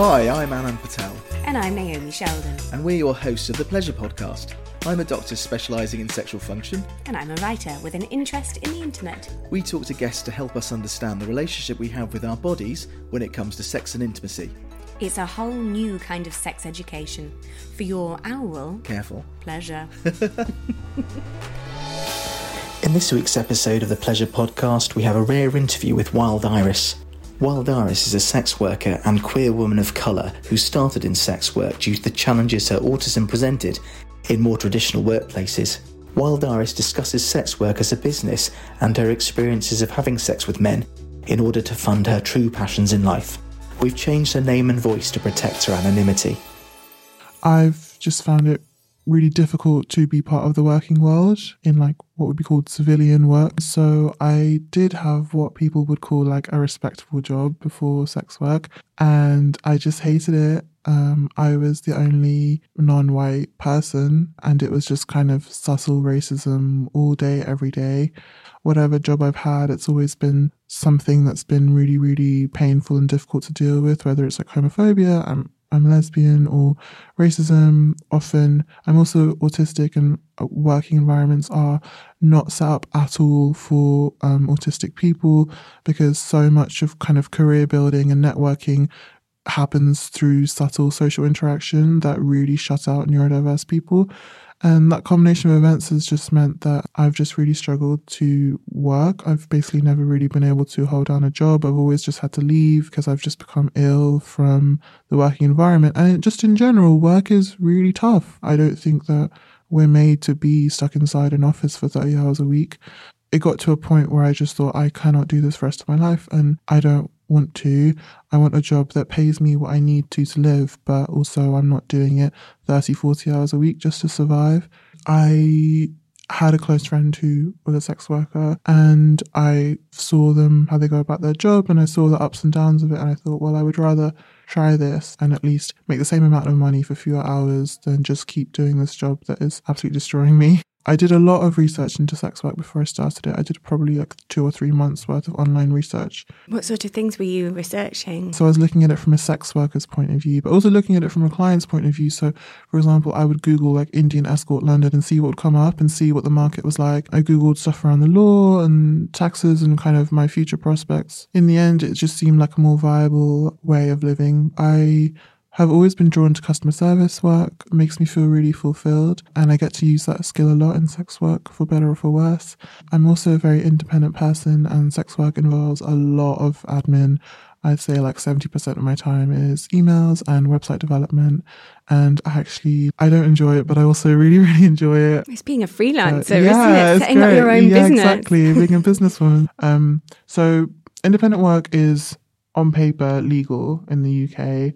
Hi, I'm Anand Patel, And I'm Naomi Sheldon. and we're your hosts of the Pleasure Podcast. I'm a doctor specialising in sexual function. And I'm a writer with an interest in the internet. We talk to guests to help us understand the relationship we have with our bodies when it comes to sex and intimacy. It's a whole new kind of sex education for your owl Careful. pleasure. In this week's episode of the Pleasure Podcast, we have a rare interview with Wild Iris. Wild Iris is a sex worker and queer woman of colour who started in sex work due to the challenges her autism presented in more traditional workplaces. Wild Iris discusses sex work as a business and her experiences of having sex with men in order to fund her true passions in life. We've changed her name and voice to protect her anonymity. I've just found it really difficult to be part of the working world in like what would be called civilian work. So I did have what people would call like a respectable job before sex work and I just hated it. Um, I was the only non white person and it was just kind of subtle racism all day, every day. Whatever job I've had, it's always been something that's been really, really painful and difficult to deal with, whether it's like homophobia, I'm I'm lesbian or racism. Often, I'm also autistic, and uh, working environments are not set up at all for um, autistic people because so much of kind of career building and networking happens through subtle social interaction that really shut out neurodiverse people. And that combination of events has just meant that I've just really struggled to work. I've basically never really been able to hold down a job. I've always just had to leave because I've just become ill from the working environment. And just in general, work is really tough. I don't think that we're made to be stuck inside an office for 30 hours a week. It got to a point where I just thought, I cannot do this for the rest of my life and I don't want to. I want a job that pays me what I need to to live, but also I'm not doing it 30, 40 hours a week just to survive. I had a close friend who was a sex worker and I saw them how they go about their job and I saw the ups and downs of it and I thought, well, I would rather try this and at least make the same amount of money for fewer hours than just keep doing this job that is absolutely destroying me. I did a lot of research into sex work before I started it. I did probably like two or three months worth of online research. What sort of things were you researching? So I was looking at it from a sex worker's point of view, but also looking at it from a client's point of view. So, for example, I would Google like Indian escort London and see what would come up and see what the market was like. I Googled stuff around the law and taxes and kind of my future prospects. In the end, it just seemed like a more viable way of living. I have always been drawn to customer service work. It makes me feel really fulfilled, and I get to use that skill a lot in sex work, for better or for worse. I'm also a very independent person, and sex work involves a lot of admin. I'd say like 70% of my time is emails and website development. And I actually, I don't enjoy it, but I also really, really enjoy it. It's being a freelancer, Uh, isn't it? Setting up your own yeah, business. Exactly, being a businesswoman. Um, so independent work is on paper legal in the UK,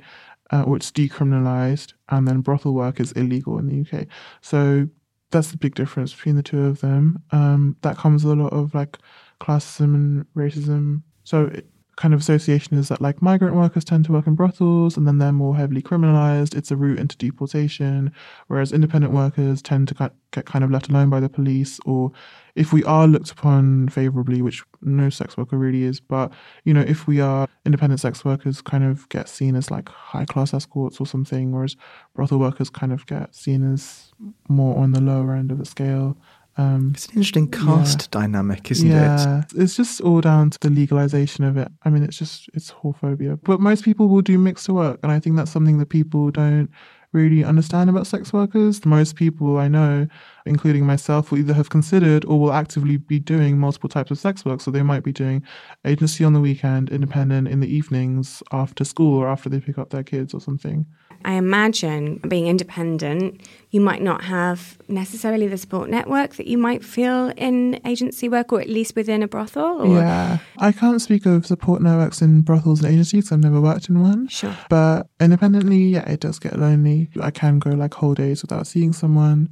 uh, or it's decriminalized, and then brothel work is illegal in the UK. So that's the big difference between the two of them. Um, that comes with a lot of like classism and racism. So it, kind of association is that like migrant workers tend to work in brothels and then they're more heavily criminalized. It's a route into deportation, whereas independent workers tend to get kind of left alone by the police, or if we are looked upon favorably, which no sex worker really is, but you know, if we are independent sex workers, kind of get seen as like high class escorts or something, whereas brothel workers kind of get seen as more on the lower end of the scale. Um, It's an interesting caste dynamic, isn't it? yeah, it's just all down to the legalization of it. I mean, it's just it's whorephobia. But most people will do mixed work, and I think that's something that people don't really understand about sex workers. Most people I know, including myself, will either have considered or will actively be doing multiple types of sex work. So they might be doing agency on the weekend, independent in the evenings after school or after they pick up their kids or something. I imagine being independent, you might not have necessarily the support network that you might feel in agency work or at least within a brothel. Or... Yeah. I can't speak of support networks in brothels and agencies. I've never worked in one. Sure. But independently, yeah, it does get lonely. I can go like whole days without seeing someone.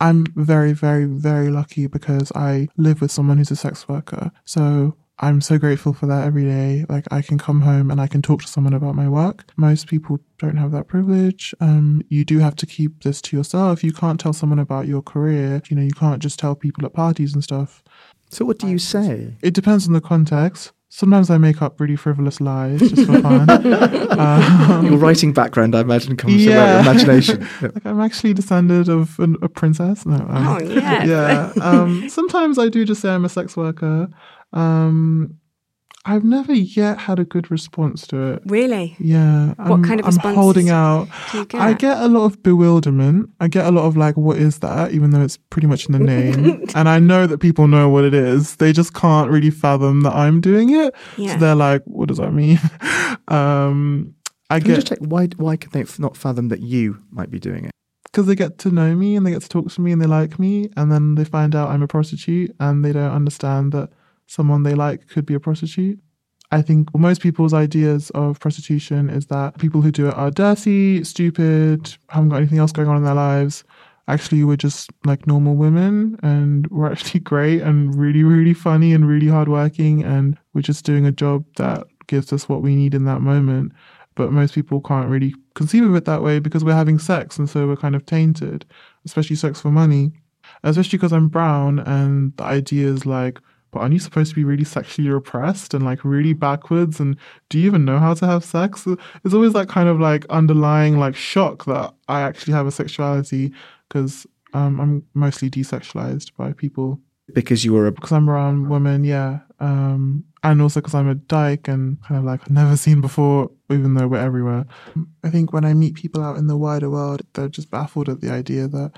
I'm very, very, very lucky because I live with someone who's a sex worker. So I'm so grateful for that every day. Like I can come home and I can talk to someone about my work. Most people don't have that privilege. Um, you do have to keep this to yourself. You can't tell someone about your career. You know, you can't just tell people at parties and stuff. So what do you say? It depends on the context. Sometimes I make up really frivolous lies just for fun. um, Your writing background, I imagine, comes Yeah. from your imagination. Yeah. like I'm actually descended of an, a princess. No, um, Oh, yes. yeah. Um, sometimes I do just say I'm a sex worker. Um, I've never yet had a good response to it. Really? Yeah. What I'm, kind of I'm holding out. do you I get? get a lot of bewilderment. I get a lot of like, what is that? Even though it's pretty much in the name. and I know that people know what it is. They just can't really fathom that I'm doing it. Yeah. So they're like, what does that mean? um, I Can you get just check why? Why can they not fathom that you might be doing it? because they get to know me and they get to talk to me and they like me and then they find out I'm a prostitute and they don't understand that someone they like could be a prostitute. I think most people's ideas of prostitution is that people who do it are dirty, stupid, haven't got anything else going on in their lives. Actually, we're just like normal women and we're actually great and really, really funny and really hardworking. And we're just doing a job that gives us what we need in that moment. But most people can't really conceive of it that way because we're having sex. And so we're kind of tainted, especially sex for money. Especially because I'm brown and the idea is like, but aren't you supposed to be really sexually repressed and like really backwards? And do you even know how to have sex? It's always that kind of like underlying like shock that I actually have a sexuality because um, I'm mostly desexualized by people Because you were a because I'm a brown woman, yeah. Um, and also because I'm a dyke and kind of like never seen before, even though we're everywhere. I think when I meet people out in the wider world, they're just baffled at the idea that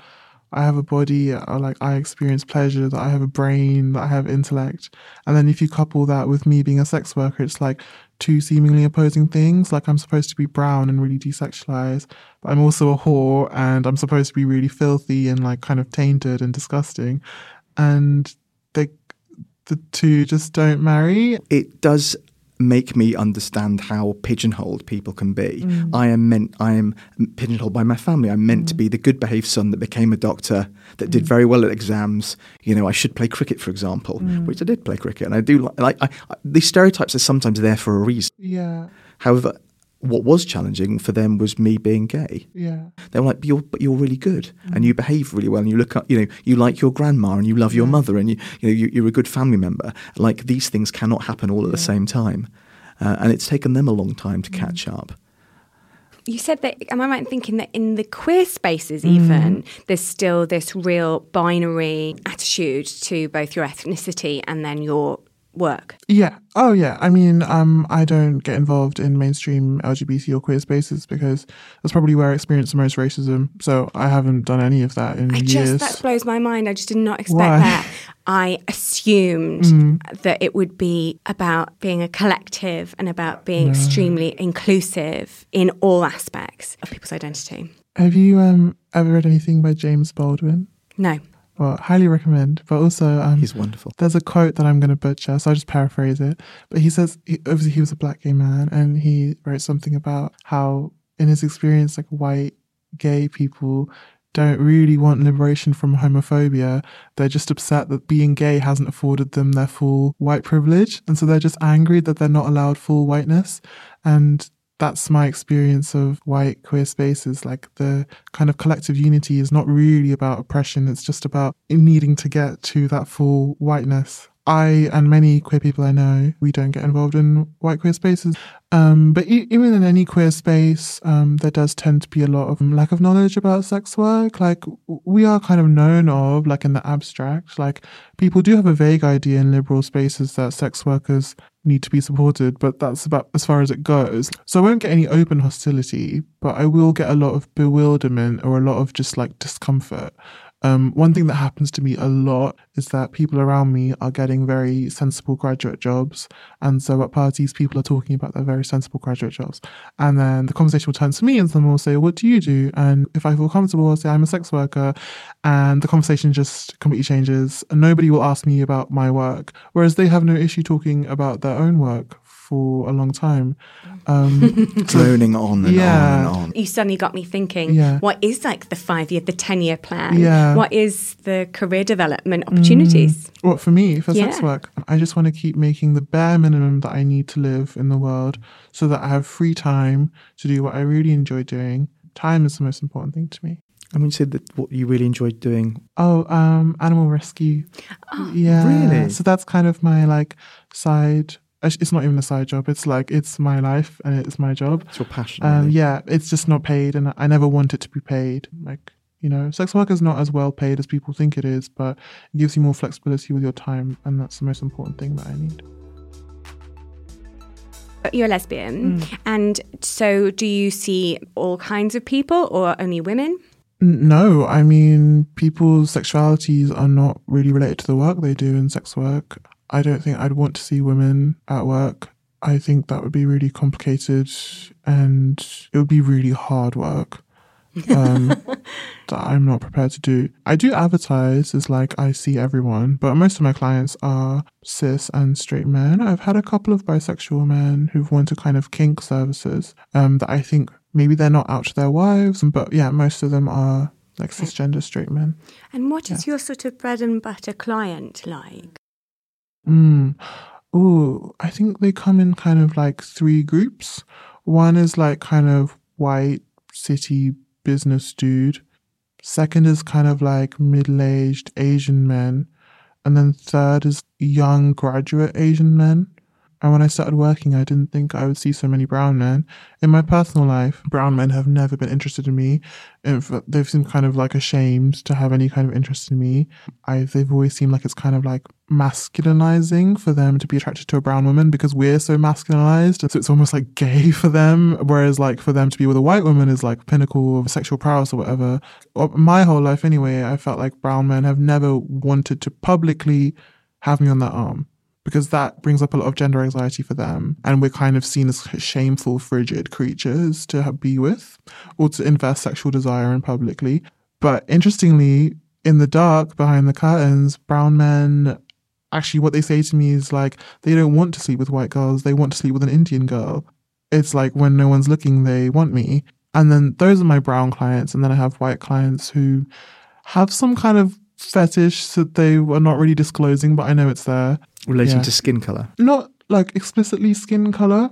I have a body, or like I experience pleasure, that I have a brain, that I have intellect. And then if you couple that with me being a sex worker, it's like two seemingly opposing things. Like I'm supposed to be brown and really desexualized, but I'm also a whore and I'm supposed to be really filthy and like kind of tainted and disgusting. And they, the two just don't marry. it does make me understand how pigeonholed people can be. Mm. I am meant I am pigeonholed by my family. I'm meant to mm. be the good behaved son that became a doctor that did mm. very well at exams. You know, I should play cricket for example, which I did play cricket and I do like, like I, I, these stereotypes are sometimes there for a reason. Yeah, However, what was challenging for them was me being gay. yeah. They were like, but you're, but you're really good and mm. you behave really well and you look up, you know, you like your grandma and you love your mother and you, you know, you, you're a good family member. Like these things cannot happen all at the same time. Uh, and it's taken them a long time to mm. catch up. You said that, am I right in thinking that in the queer spaces, even, mm. there's still this real binary attitude to both your ethnicity and then your work? Yeah. Oh, yeah. I mean, um, I don't get involved in mainstream LGBT or queer spaces because that's probably where I experience the most racism. So I haven't done any of that in I years. just, that blows my mind. I just did not expect Why? that. I assumed that it would be about being a collective and about being extremely inclusive in all aspects of people's identity. Have you um ever read anything by James Baldwin? No. Well, highly recommend. But also, um, He's wonderful. There's a quote that I'm going to butcher, so I'll just paraphrase it. But he says, he, obviously, he was a black gay man, and he wrote something about how, in his experience, like white gay people don't really want liberation from homophobia. They're just upset that being gay hasn't afforded them their full white privilege. And so they're just angry that they're not allowed full whiteness. And that's my experience of white queer spaces. Like the kind of collective unity is not really about oppression, it's just about needing to get to that full whiteness. I and many queer people I know, we don't get involved in white queer spaces. Um, but e- even in any queer space, um, there does tend to be a lot of lack of knowledge about sex work. Like we are kind of known of, like in the abstract, like people do have a vague idea in liberal spaces that sex workers need to be supported, but that's about as far as it goes. So I won't get any open hostility, but I will get a lot of bewilderment or a lot of just like discomfort Um, one thing that happens to me a lot is that people around me are getting very sensible graduate jobs. And so at parties, people are talking about their very sensible graduate jobs. And then the conversation will turn to me and someone will say, What do you do? And if I feel comfortable, I'll say, I'm a sex worker. And the conversation just completely changes. And nobody will ask me about my work. Whereas they have no issue talking about their own work for a long time. Um, Droning on and Yeah. on and on. You suddenly got me thinking, Yeah. what is like the five year, the 10 year plan? Yeah. What is the career development opportunities? Well, for me, for sex Yeah. work, I just want to keep making the bare minimum that I need to live in the world so that I have free time to do what I really enjoy doing. Time is the most important thing to me. And when you said that what you really enjoyed doing, Oh, um, animal rescue. yeah. Really? So that's kind of my like side. Actually, It's not even a side job. It's like it's my life and it's my job. it's your passion. Um, really. yeah, it's just not paid, and I never want it to be paid. Like you know, sex work is not as well paid as people think it is, but it gives you more flexibility with your time, and that's the most important thing that I need. You're a lesbian. And so do you see all kinds of people or only women? No, I mean, people's sexualities are not really related to the work they do in sex work. I don't think I'd want to see women at work. I think that would be really complicated and it would be really hard work um, that I'm not prepared to do. I do advertise as like I see everyone, but most of my clients are cis and straight men. I've had a couple of bisexual men who've wanted kind of kink services um, that I think maybe they're not out to their wives, but yeah, most of them are like cisgender straight men. And what is your sort of bread and butter client like? Mm. Oh, I think they come in kind of like three groups. One is like kind of white city business dude. Second is kind of like middle aged Asian men. And then third is young graduate Asian men. And when I started working, I didn't think I would see so many brown men. In my personal life, brown men have never been interested in me. They've seemed kind of like ashamed to have any kind of interest in me. I, they've always seemed like it's kind of like masculinizing for them to be attracted to a brown woman because we're so masculinized. So it's almost like gay for them. Whereas like for them to be with a white woman is like pinnacle of sexual prowess or whatever. My whole life anyway, I felt like brown men have never wanted to publicly have me on their arm because that brings up a lot of gender anxiety for them. And we're kind of seen as shameful, frigid creatures to be with or to invest sexual desire in publicly. But interestingly, in the dark, behind the curtains, brown men actually what they say to me is like they don't want to sleep with white girls, they want to sleep with an Indian girl. It's like when no one's looking, they want me. And then those are my brown clients. And then I have white clients who have some kind of fetish that they are not really disclosing, but I know it's there relating Yeah. to skin color. not like explicitly skin color,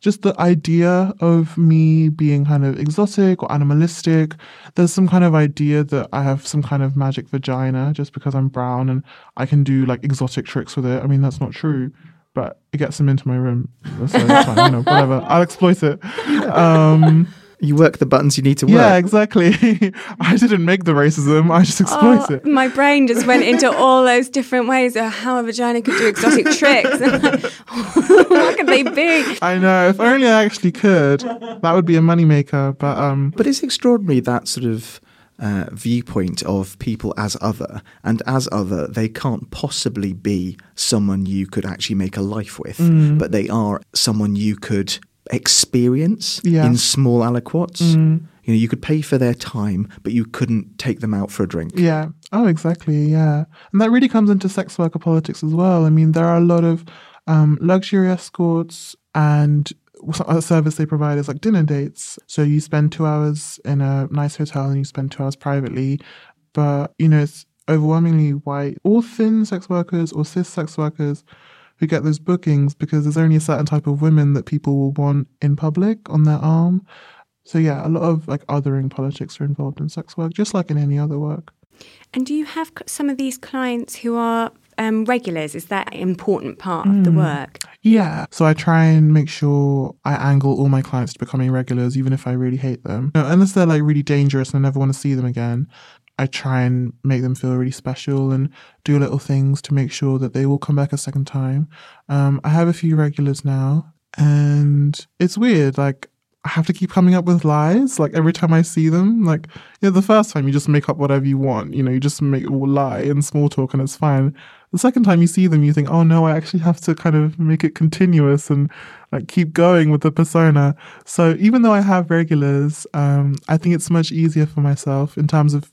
just the idea of me being kind of exotic or animalistic. There's some kind of idea that I have some kind of magic vagina just because I'm brown and I can do like exotic tricks with it. I mean, that's not true, but it gets them into my room. So fine, you know, whatever. I'll exploit it. Um, You work the buttons you need to work. yeah, exactly. I didn't make the racism. I just exploit Oh, it. my brain just went into all those different ways of how a vagina could do exotic tricks. And like, what could they be? I know. If only I actually could, that would be a moneymaker. But um, But it's extraordinary that sort of uh, viewpoint of people as other, and as other, they can't possibly be someone you could actually make a life with, Mm. but they are someone you could experience Yeah. Mm. in small aliquots. You know, you could pay for their time, but you couldn't take them out for a drink. Yeah. Oh, exactly. Yeah. And that really comes into sex worker politics as well. I mean, there are a lot of um, luxury escorts and service they provide is like dinner dates. So you spend two hours in a nice hotel and you spend two hours privately. But, you know, it's overwhelmingly white All thin sex workers or cis sex workers who get those bookings because there's only a certain type of women that people will want in public on their arm. So yeah, a lot of like othering politics are involved in sex work, just like in any other work. And do you have some of these clients who are um, regulars? Is that an important part of the work? Yeah. So I try and make sure I angle all my clients to becoming regulars, even if I really hate them. You know, unless they're like really dangerous and I never want to see them again. I try and make them feel really special and do little things to make sure that they will come back a second time. Um, I have a few regulars now, and it's weird. Like I have to keep coming up with lies. Like every time I see them, like you know, the first time you just make up whatever you want. You know, you just make lie and small talk and it's fine. The second time you see them, you think, oh no, I actually have to kind of make it continuous and like keep going with the persona. So even though I have regulars, um, I think it's much easier for myself in terms of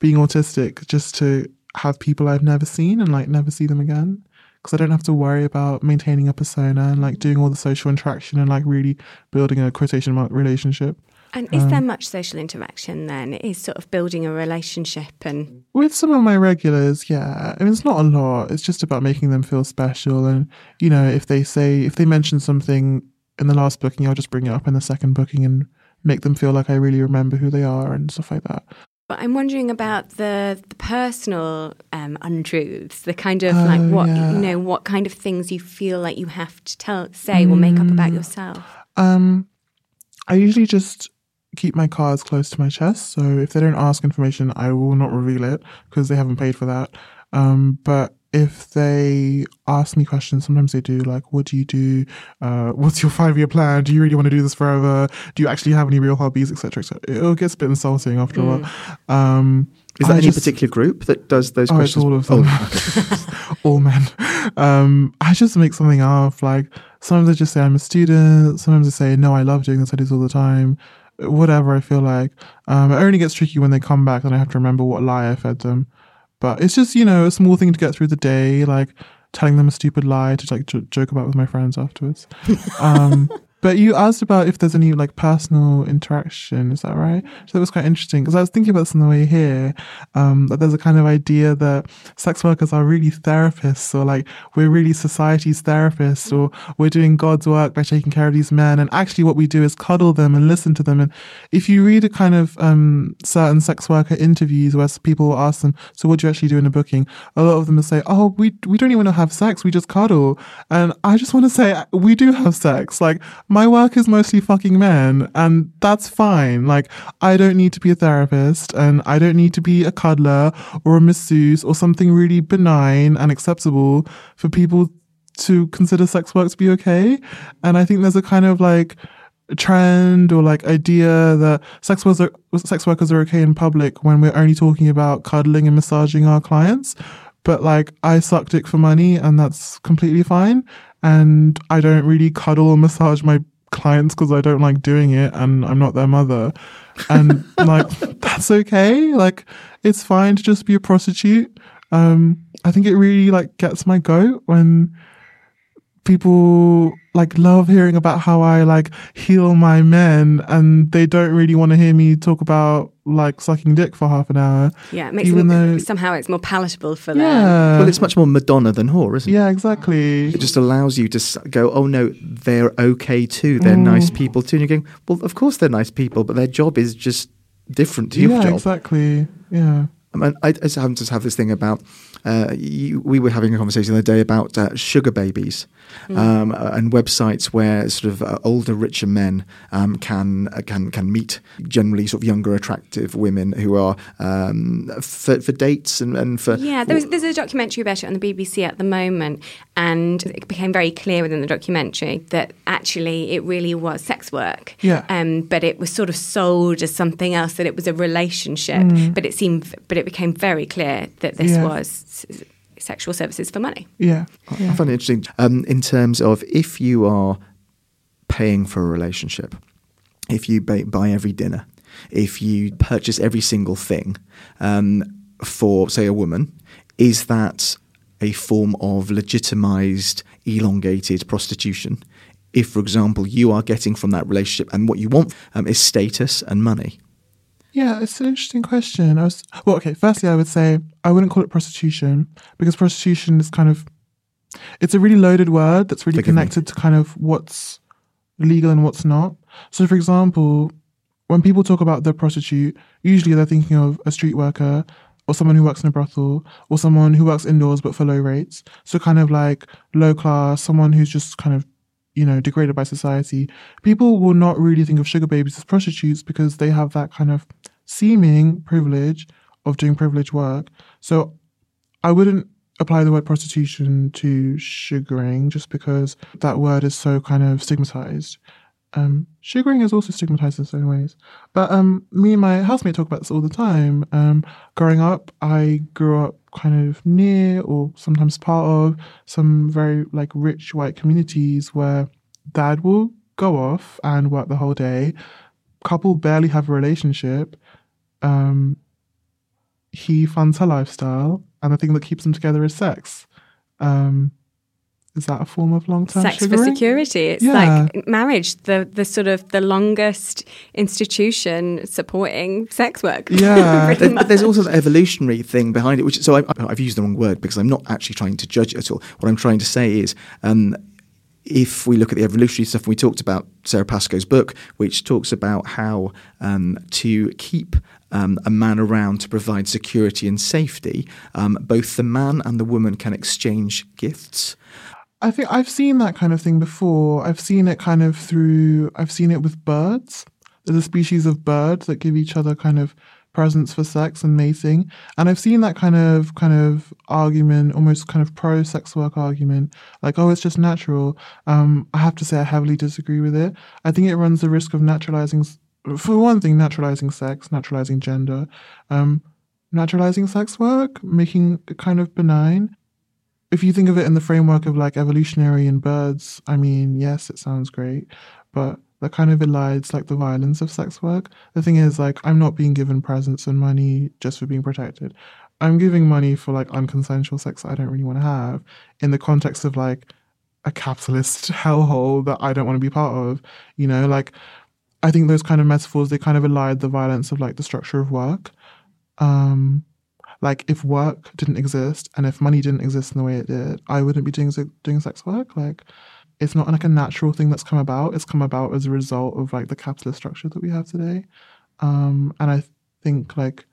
being autistic just to have people I've never seen and like never see them again because I don't have to worry about maintaining a persona and like doing all the social interaction and like really building a quotation mark relationship. And is there um, much social interaction then? It is sort of building a relationship and With some of my regulars, yeah. I mean, it's not a lot. It's just about making them feel special. And, you know, if they say, if they mention something in the last booking, I'll just bring it up in the second booking and make them feel like I really remember who they are and stuff like that. But I'm wondering about the, the personal um, untruths, the kind of like what yeah. you know, what kind of things you feel like you have to tell, say, or make up about yourself. Um, I usually just keep my cards close to my chest. So if they don't ask information, I will not reveal it because they haven't paid for that. Um, but if they ask me questions, sometimes they do like, "What do you do? Uh, what's your five year plan? Do you really want to do this forever? Do you actually have any real hobbies, etc., etc." It gets a bit insulting after a while. Um, Is that I any just- particular group that does those Oh, it's questions? all of them. Oh, all men. Um, I just make something up. Like sometimes I just say I'm a student. Sometimes I say no, I love doing this. I do this all the time. Whatever I feel like. Um, it only gets tricky when they come back and I have to remember what lie I fed them. But it's just you know a small thing to get through the day, like telling them a stupid lie to like j- joke about with my friends afterwards. Um, but you asked about if there's any like personal interaction. Is that right? So that was quite interesting because I was thinking about this on the way here. Um, that there's a kind of idea that sex workers are really therapists, or like we're really society's therapists, or we're doing God's work by taking care of these men. And actually, what we do is cuddle them and listen to them. And if you read a kind of um, certain sex worker interviews where people will ask them, "So what do you actually do in a booking?" A lot of them will say, "Oh, we we don't even have sex. We just cuddle." And I just want to say we do have sex. Like my work is mostly fucking men, and that's fine. Like I don't need to be a therapist, and I don't need to be a cuddler or a masseuse or something really benign and acceptable for people to consider sex work to be okay. And I think there's a kind of like trend or like idea that sex workers are, sex workers are okay in public when we're only talking about cuddling and massaging our clients. But like I suck dick for money and that's completely fine. And I don't really cuddle or massage my clients because I don't like doing it and I'm not their mother. And like that's okay. Like it's fine to just be a prostitute. Um, I think it really like gets my goat when people like love hearing about how I like heal my men and they don't really want to hear me talk about like sucking dick for half an hour. Yeah, it makes Even them, though- somehow it's more palatable for them. Yeah. well, it's much more Madonna than whore, isn't it? yeah, exactly. It just allows you to go, oh no, they're okay too. They're Mm. nice people too. And you're going, well, of course they're nice people, but their job is just different to your yeah, job. exactly. Yeah. I, mean, I, I just happen to have this thing about. Uh, you, we were having a conversation the other day about uh, sugar babies um, uh, and websites where sort of uh, older, richer men um, can uh, can can meet generally sort of younger, attractive women who are um, for, for dates and, and for Yeah, there was, there's a documentary about it on the BBC at the moment, and it became very clear within the documentary that actually it really was sex work. Yeah. Um, but it was sort of sold as something else, that it was a relationship. But it seemed, but it became very clear that this Yeah. was s- sexual services for money. Yeah. I find it interesting um, in terms of if you are paying for a relationship, if you buy, buy every dinner, if you purchase every single thing um, for, say, a woman, is that a form of legitimized, elongated prostitution? If, for example, you are getting from that relationship and what you want um, is status and money. Yeah, it's an interesting question. I was well, okay. Firstly, I would say I wouldn't call it prostitution because prostitution is kind of it's a really loaded word that's really Forgive me. connected to kind of what's legal and what's not. So, for example, when people talk about the prostitute, usually they're thinking of a street worker or someone who works in a brothel or someone who works indoors but for low rates. So, kind of like low class, someone who's just kind of you know, degraded by society, people will not really think of sugar babies as prostitutes because they have that kind of seeming privilege of doing privileged work. So I wouldn't apply the word prostitution to sugaring just because that word is so kind of stigmatized. Um, sugaring is also stigmatized in certain ways. But um, me and my housemate talk about this all the time. Um, growing up, I grew up kind of near or sometimes part of some very like rich white communities where dad will go off and work the whole day. Couple barely have a relationship. Um, he funds her lifestyle, and the thing that keeps them together is sex. Um, is that a form of long term sex sugaring? for security it's Yeah. like marriage the the sort of the longest institution supporting sex work Yeah. There- but there's also that evolutionary thing behind it, which so I, I've used the wrong word because I'm not actually trying to judge it at all. What I'm trying to say is, um, if we look at the evolutionary stuff, we talked about Sara Pascoe's book, which talks about how um, to keep um, a man around to provide security and safety, um, both the man and the woman can exchange gifts. I think I've seen that kind of thing before. I've seen it kind of through, I've seen it with birds. There's a species of bird that give each other kind of presents for sex and mating. And I've seen that kind of kind of argument, almost kind of pro sex work argument, like, oh, it's just natural. Um, I have to say I heavily disagree with it. I think it runs the risk of naturalizing, for one thing, naturalizing sex, naturalizing gender, um, naturalizing sex work, making it kind of benign if you think of it in the framework of like evolutionary and birds, I mean, yes, it sounds great, but that kind of elides like the violence of sex work. The thing is, like, I'm not being given presents and money just for being protected. I'm giving money for like unconsensual sex I don't really want to have in the context of like a capitalist hellhole that I don't want to be part of. You know, like, I think those kind of metaphors, they kind of elide the violence of like the structure of work. Um, like if work didn't exist and if money didn't exist in the way it did, I wouldn't be doing doing sex work. Like it's not like a natural thing that's come about. It's come about as a result of like the capitalist structure that we have today. Um, and I think like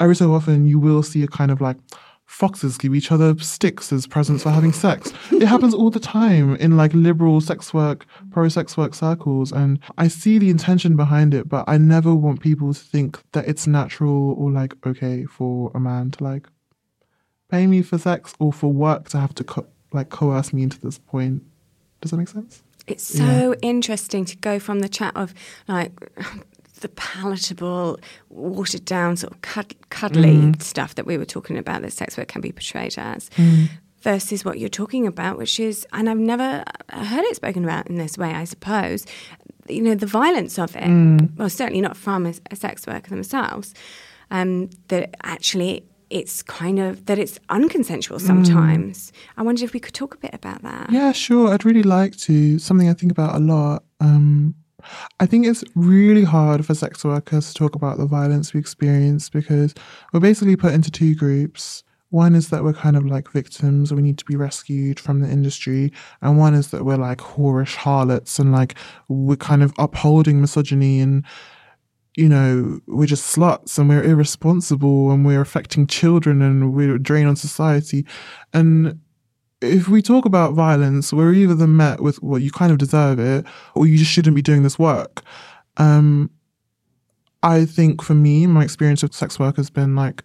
every so often you will see a kind of like foxes give each other sticks as presents for having sex. It happens all the time in like liberal sex work, pro sex work circles. And I see the intention behind it, but I never want people to think that it's natural or like okay for a man to like pay me for sex or for work to have to co- like coerce me into this point. Does that make sense? It's so interesting to go from the chat of like the palatable, watered down, sort of cud- cuddly stuff that we were talking about that sex work can be portrayed as. Versus what you're talking about, which is, and I've never heard it spoken about in this way, I suppose, you know, the violence of it. Well, certainly not from a, a sex worker themselves. Um, that actually it's kind of, that it's unconsensual sometimes. I wondered if we could talk a bit about that. Yeah, sure. I'd really like to. Something I think about a lot. Um, I think it's really hard for sex workers to talk about the violence we experience because we're basically put into two groups. One is that we're kind of like victims, we need to be rescued from the industry. And one is that we're like whorish harlots and like we're kind of upholding misogyny and you know, we're just sluts and we're irresponsible and we're affecting children and we're a drain on society. And if we talk about violence, we're either then met with, well, you kind of deserve it, or you just shouldn't be doing this work. Um, I think for me, my experience with sex work has been like,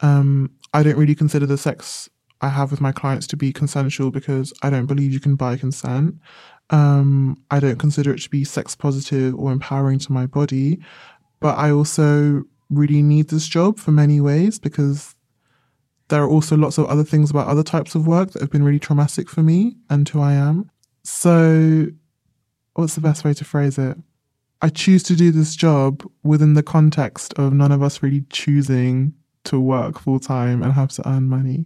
um, I don't really consider the sex I have with my clients to be consensual because I don't believe you can buy consent. Um, I don't consider it to be sex positive or empowering to my body. But I also really need this job for many ways because there are also lots of other things about other types of work that have been really traumatic for me and who I am. So, what's the best way to phrase it? I choose to do this job within the context of none of us really choosing to work full time and have to earn money.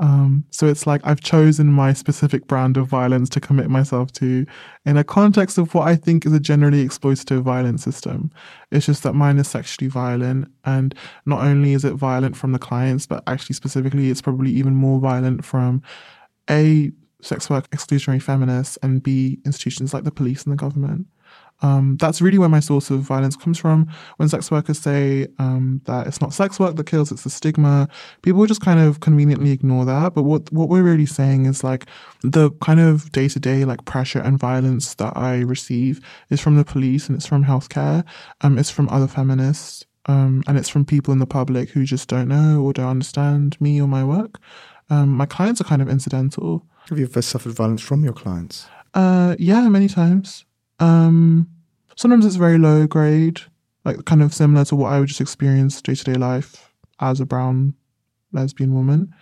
Um, so it's like I've chosen my specific brand of violence to commit myself to in a context of what I think is a generally exploitative violence system. It's just that mine is sexually violent, and not only is it violent from the clients, but actually specifically, it's probably even more violent from a sex work exclusionary feminists and b institutions like the police and the government. Um, that's really where my source of violence comes from. When sex workers say um, that it's not sex work that kills, it's the stigma, people just kind of conveniently ignore that. But what what we're really saying is like the kind of day to day like pressure and violence that I receive is from the police and it's from healthcare. Um, it's from other feminists. Um, and it's from people in the public who just don't know or don't understand me or my work. Um, my clients are kind of incidental. Have you ever suffered violence from your clients? Uh, yeah, many times. Um, sometimes it's very low grade, like kind of similar to what I would just experience day to day life as a brown lesbian woman.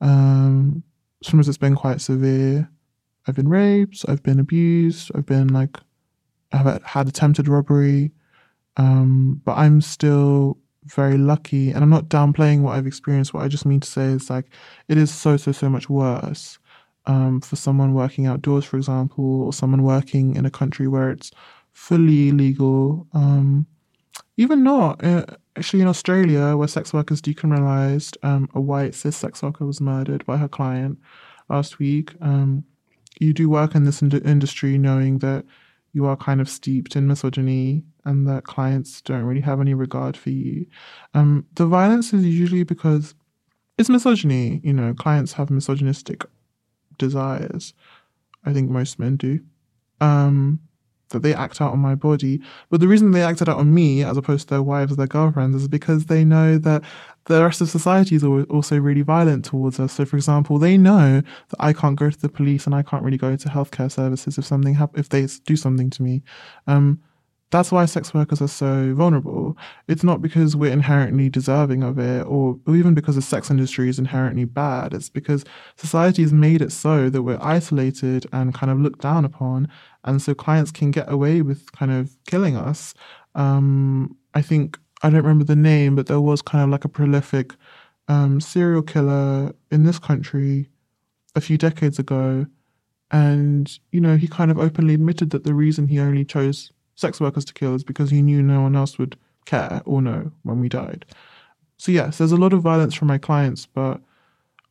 Um, sometimes it's been quite severe. I've been raped, I've been abused, I've been like, I've had attempted robbery. Um, but I'm still very lucky and I'm not downplaying what I've experienced. What I just mean to say is like, it is so, so, so much worse. Um, for someone working outdoors, for example, or someone working in a country where it's fully legal. Um, even not. Uh, actually, in Australia, where sex work is decriminalized, um, a white cis sex worker was murdered by her client last week. Um, you do work in this ind- industry knowing that you are kind of steeped in misogyny and that clients don't really have any regard for you. Um, the violence is usually because it's misogyny. You know, clients have misogynistic desires. I think most men do. Um, that they act out on my body. But the reason they acted out on me, as opposed to their wives or their girlfriends, is because they know that the rest of society is also really violent towards us. So, for example, they know that I can't go to the police and I can't really go to healthcare services if something hap- if they do something to me. Um, that's why sex workers are so vulnerable. It's not because we're inherently deserving of it or, or even because the sex industry is inherently bad. It's because society has made it so that we're isolated and kind of looked down upon. And so clients can get away with kind of killing us. Um, I think, I don't remember the name, but there was kind of like a prolific um, serial killer in this country a few decades ago. And, you know, he kind of openly admitted that the reason he only chose sex workers to kill is because he knew no one else would care or know when we died. So, yes, there's a lot of violence from my clients, but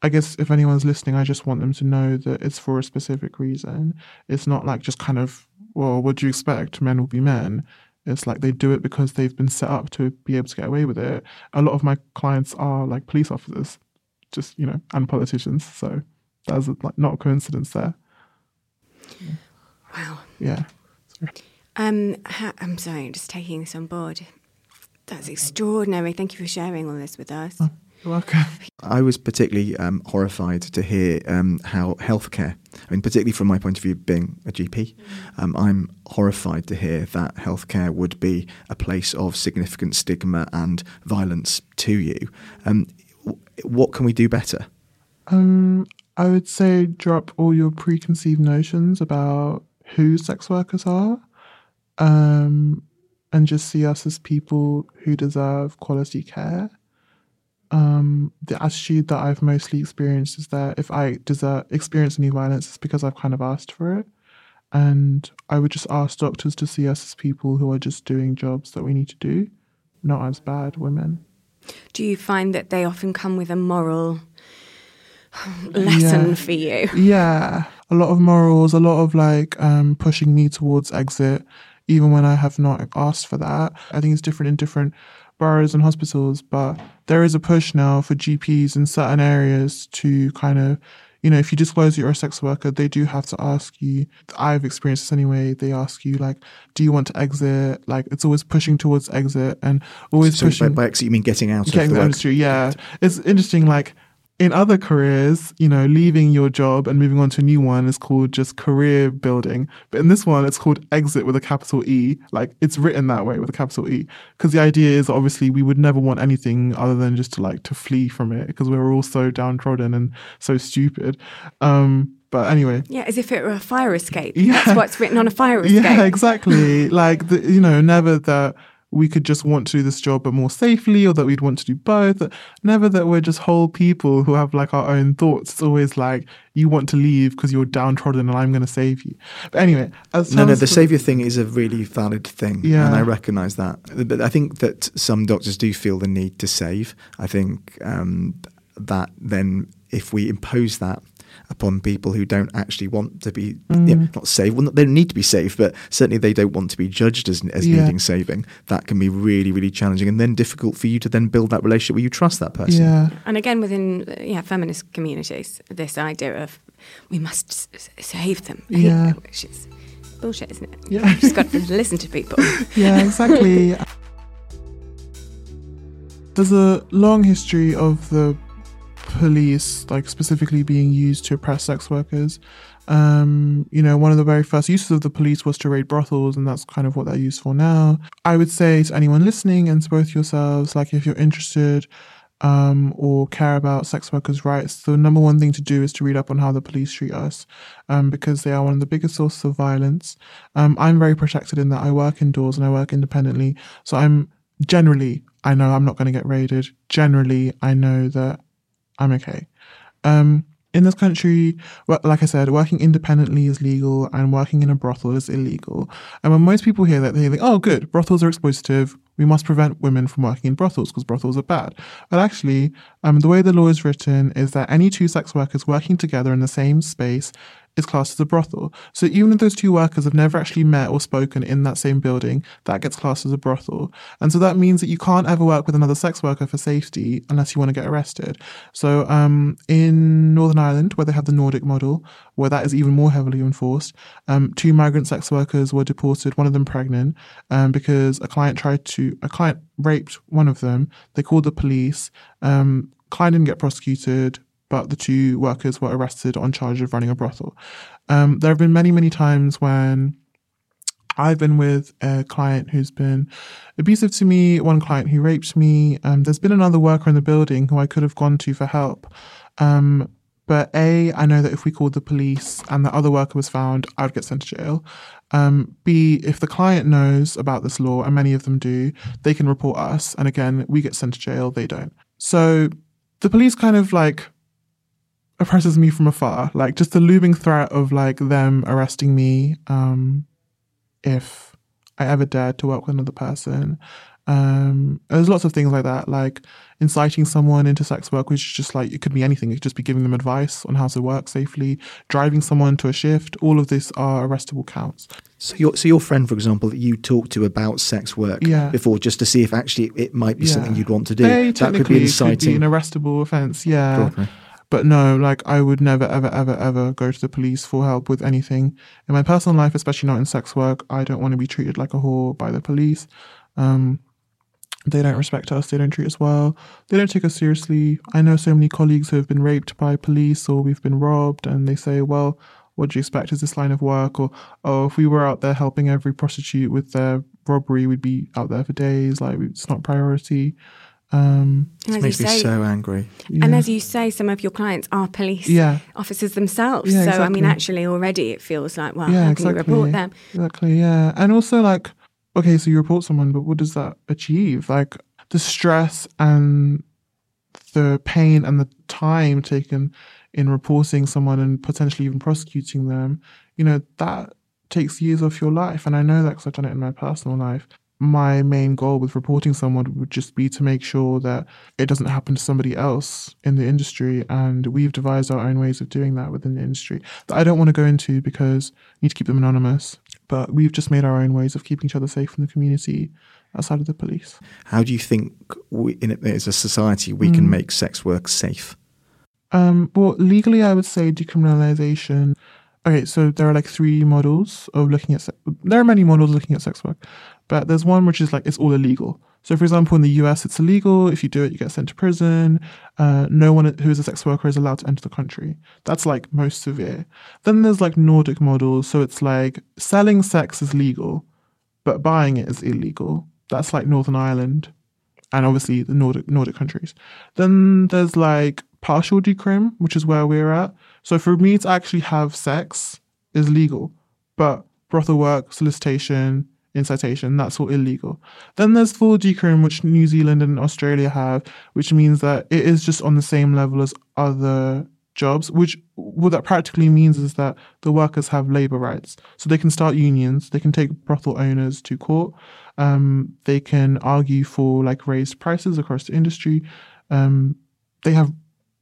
I guess if anyone's listening, I just want them to know that it's for a specific reason. It's not like just kind of, well, what do you expect? Men will be men. It's like they do it because they've been set up to be able to get away with it. A lot of my clients are like police officers, just, you know, and politicians. So that's like not a coincidence there. Wow. Yeah. Sorry. Um, I'm sorry, just taking this on board. That's extraordinary. Thank you for sharing all this with us. Oh, you're welcome. I was particularly um, horrified to hear um, how healthcare, I mean, particularly from my point of view, being a GP, um, I'm horrified to hear that healthcare would be a place of significant stigma and violence to you. Um, what can we do better? Um, I would say drop all your preconceived notions about who sex workers are um, and just see us as people who deserve quality care. Um, the attitude that I've mostly experienced is that if I deserve experience any violence, it's because I've kind of asked for it. And I would just ask doctors to see us as people who are just doing jobs that we need to do, not as bad women. Do you find that they often come with a moral lesson yeah. for you? Yeah, a lot of morals, a lot of like um, pushing me towards exit, even when I have not asked for that. I think it's different in different boroughs and hospitals, but there is a push now for GPs in certain areas to kind of, you know, if you disclose you're a sex worker, they do have to ask you. I've experienced this anyway. They ask you like, do you want to exit? Like it's always pushing towards exit and always so pushing. By, by exit, you mean getting out getting of the, the industry. Yeah, it's interesting. Like in other careers, you know, leaving your job and moving on to a new one is called just career building. But in this one, it's called exit with a capital E. Like it's written that way with a capital E. Because the idea is obviously we would never want anything other than just to like to flee from it because we're all so downtrodden and so stupid. Um, but anyway. Yeah, as if it were a fire escape. Yeah. That's what's written on a fire escape. Yeah, exactly. like, the, you know, never that we could just want to do this job but more safely or that we'd want to do both. Never that we're just whole people who have like our own thoughts. It's always like you want to leave because you're downtrodden and I'm going to save you. But anyway, as no, no, the saviour thing is a really valid thing, Yeah. and I recognise that. But I think that some doctors do feel the need to save. I think um, that then, if we impose that upon people who don't actually want to be Mm. yeah, not saved, well, they don't need to be saved, but certainly they don't want to be judged as, as Yeah. needing saving. That can be really, really challenging, and then difficult for you to then build that relationship where you trust that person. Yeah. And again, within yeah feminist communities, this idea of we must s- s- save them, Yeah. which is bullshit, isn't it? Yeah. You've just got to listen to people. yeah, exactly. There's a long history of the police, like specifically being used to oppress sex workers. Um, you know, one of the very first uses of the police was to raid brothels, and that's kind of what they're used for now. I would say to anyone listening and to both yourselves, like if you're interested um, or care about sex workers' rights, the number one thing to do is to read up on how the police treat us um, because they are one of the biggest sources of violence. Um, I'm very protected in that I work indoors and I work independently. So I'm generally, I know I'm not going to get raided. Generally, I know that I'm okay. Um, in this country, like I said, working independently is legal and working in a brothel is illegal. And when most people hear that, they think, oh, good, brothels are exploitative. We must prevent women from working in brothels because brothels are bad. But actually, um, the way the law is written is that any two sex workers working together in the same space is classed as a brothel. So even if those two workers have never actually met or spoken in that same building, that gets classed as a brothel. And so that means that you can't ever work with another sex worker for safety unless you want to get arrested. So um, in Northern Ireland, where they have the Nordic model, where that is even more heavily enforced, um, two migrant sex workers were deported, one of them pregnant, um, because a client tried to, a client raped one of them. They called the police. Um, client didn't get prosecuted but the two workers were arrested on charge of running a brothel. Um, there have been many, many times when I've been with a client who's been abusive to me, one client who raped me. Um, there's been another worker in the building who I could have gone to for help. Um, but A, I know that if we called the police and the other worker was found, I would get sent to jail. Um, B, if the client knows about this law, and many of them do, they can report us. And again, we get sent to jail, they don't. So the police kind of like oppresses me from afar. Like just the looming threat of like them arresting me um, if I ever dared to work with another person. Um, there's lots of things like that, like inciting someone into sex work, which is just like it could be anything. It could just be giving them advice on how to work safely, driving someone to a shift. All of this are arrestable counts. So your so your friend, for example, that you talked to about sex work yeah. before, just to see if actually it might be yeah. something you'd want to do. They, that could be inciting. Could be an arrestable offence. Yeah. But no, like I would never, ever, ever, ever go to the police for help with anything. In my personal life, especially not in sex work, I don't want to be treated like a whore by the police. Um, they don't respect us. They don't treat us well. They don't take us seriously. I know so many colleagues who have been raped by police or we've been robbed, and they say, well, what do you expect? Is this line of work? Or, oh, if we were out there helping every prostitute with their robbery, we'd be out there for days. Like, it's not priority. Um, it makes me say, so angry. Yeah. And as you say, some of your clients are police yeah. officers themselves. Yeah, so, exactly. I mean, actually, already it feels like, well, yeah, how exactly. can you report them? Exactly, yeah. And also, like, okay, so you report someone, but what does that achieve? Like, the stress and the pain and the time taken in reporting someone and potentially even prosecuting them, you know, that takes years off your life. And I know that because I've done it in my personal life my main goal with reporting someone would just be to make sure that it doesn't happen to somebody else in the industry. And we've devised our own ways of doing that within the industry that I don't want to go into because we need to keep them anonymous. But we've just made our own ways of keeping each other safe in the community outside of the police. How do you think, we, in, as a society, we mm. can make sex work safe? Um, well, legally, I would say decriminalization Okay, so there are like three models of looking at. Se- there are many models looking at sex work, but there's one which is like it's all illegal. So, for example, in the US, it's illegal. If you do it, you get sent to prison. Uh, no one who is a sex worker is allowed to enter the country. That's like most severe. Then there's like Nordic models. So it's like selling sex is legal, but buying it is illegal. That's like Northern Ireland, and obviously the Nordic Nordic countries. Then there's like partial decrim, which is where we're at. So for me to actually have sex is legal, but brothel work, solicitation, incitation, that's all illegal. Then there's full decrim, which New Zealand and Australia have, which means that it is just on the same level as other jobs, which what that practically means is that the workers have labor rights. So they can start unions, they can take brothel owners to court, um, they can argue for like raised prices across the industry. Um, they have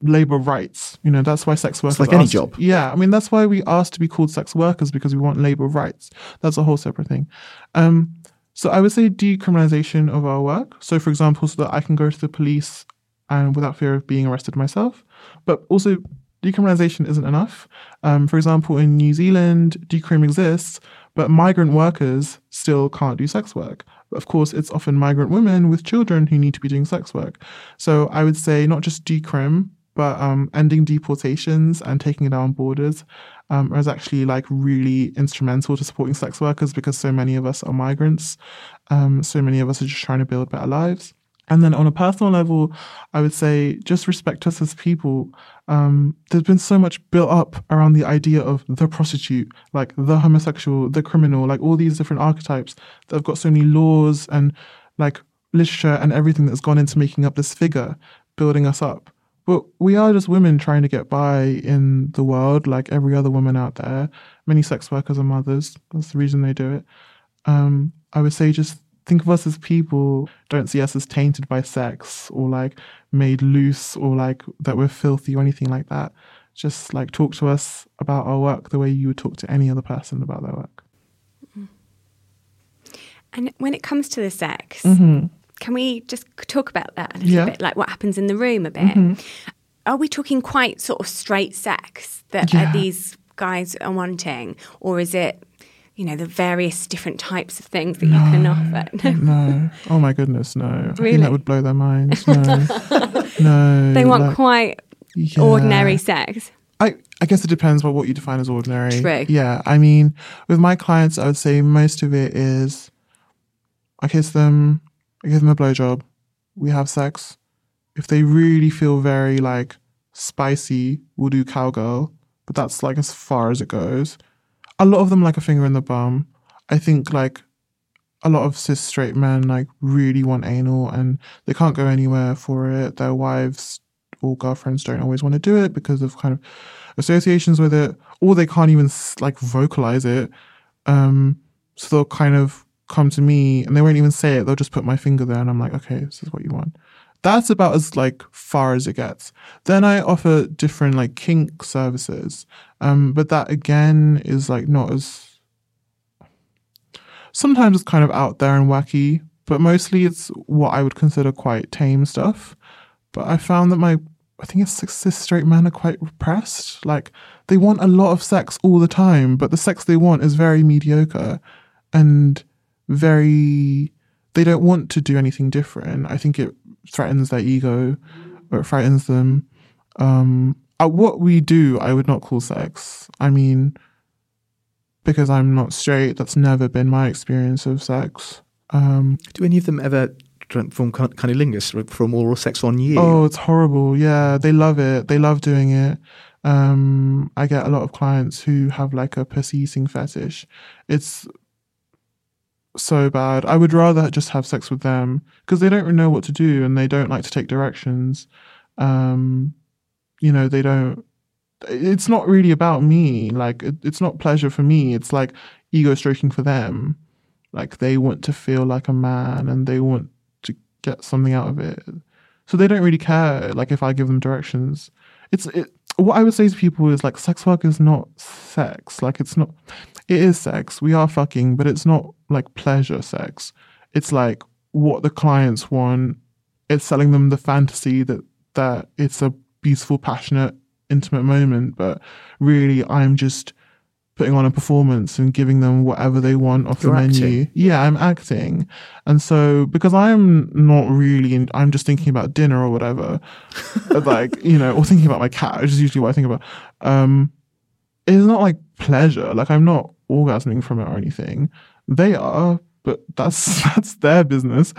labor rights. You know, that's why sex workers. It's like any job. yeah, I mean, that's why we asked to be called sex workers because we want labor rights. That's a whole separate thing. Um, so I would say decriminalization of our work. So, for example, so that I can go to the police and without fear of being arrested myself, but also decriminalization isn't enough. Um, for example, in New Zealand, decrim exists, but migrant workers still can't do sex work. Of course, it's often migrant women with children who need to be doing sex work. So I would say not just decrim, but um, ending deportations and taking down borders um, is actually like really instrumental to supporting sex workers because so many of us are migrants. Um, so many of us are just trying to build better lives. And then on a personal level, I would say just respect us as people. Um, there's been so much built up around the idea of the prostitute, like the homosexual, the criminal, like all these different archetypes that have got so many laws and like literature and everything that's gone into making up this figure, building us up. But we are just women trying to get by in the world, like every other woman out there. Many sex workers are mothers. That's the reason they do it. Um, I would say just think of us as people. Don't see us as tainted by sex or like made loose or like that we're filthy or anything like that. Just like talk to us about our work the way you would talk to any other person about their work. And when it comes to the sex, mm-hmm. Can we just talk about that a little yeah. bit? Like what happens in the room a bit? Mm-hmm. Are we talking quite sort of straight sex that yeah. these guys are wanting? Or is it you know, the various different types of things that no, you can offer. No. no. Oh my goodness, no. Really? I think that would blow their minds. No. no. They want like, quite yeah. ordinary sex. I, I guess it depends on what you define as ordinary. True. Yeah. I mean, with my clients, I would say most of it is I kiss them, I give them a blowjob, we have sex. If they really feel very like spicy, we'll do cowgirl, but that's like as far as it goes a lot of them like a finger in the bum. I think like a lot of cis straight men like really want anal and they can't go anywhere for it. Their wives or girlfriends don't always want to do it because of kind of associations with it, or they can't even like vocalize it. Um, so they'll kind of come to me and they won't even say it. They'll just put my finger there, and I'm like, okay, this is what you want that's about as like far as it gets. Then I offer different like kink services, um, but that again is like not as. Sometimes it's kind of out there and wacky, but mostly it's what I would consider quite tame stuff. But I found that my, I think it's cis straight men are quite repressed. Like they want a lot of sex all the time, but the sex they want is very mediocre and very they don't want to do anything different. I think it threatens their ego or it frightens them. Um, uh, what we do, I would not call sex. I mean, because I'm not straight, that's never been my experience of sex. Um, do any of them ever from cunnilingus from oral sex on you? Oh, it's horrible. Yeah, they love it. They love doing it. Um, I get a lot of clients who have like a pussy eating fetish. It's so bad. I would rather just have sex with them because they don't know what to do and they don't like to take directions. Um, you know, they don't. It's not really about me. Like, it, it's not pleasure for me. It's like ego stroking for them. Like, they want to feel like a man and they want to get something out of it. So they don't really care. Like, if I give them directions, it's it, what I would say to people is like, sex work is not sex. Like, it's not. It is sex. We are fucking, but it's not like pleasure sex. It's like what the clients want. It's selling them the fantasy that that it's a beautiful, passionate, intimate moment, but really I'm just putting on a performance and giving them whatever they want off You're the menu. Yeah, I'm acting. And so because I'm not really in, I'm just thinking about dinner or whatever. like, you know, or thinking about my cat, which is usually what I think about. Um it's not like pleasure. Like I'm not orgasming from it or anything. They are, but that's that's their business.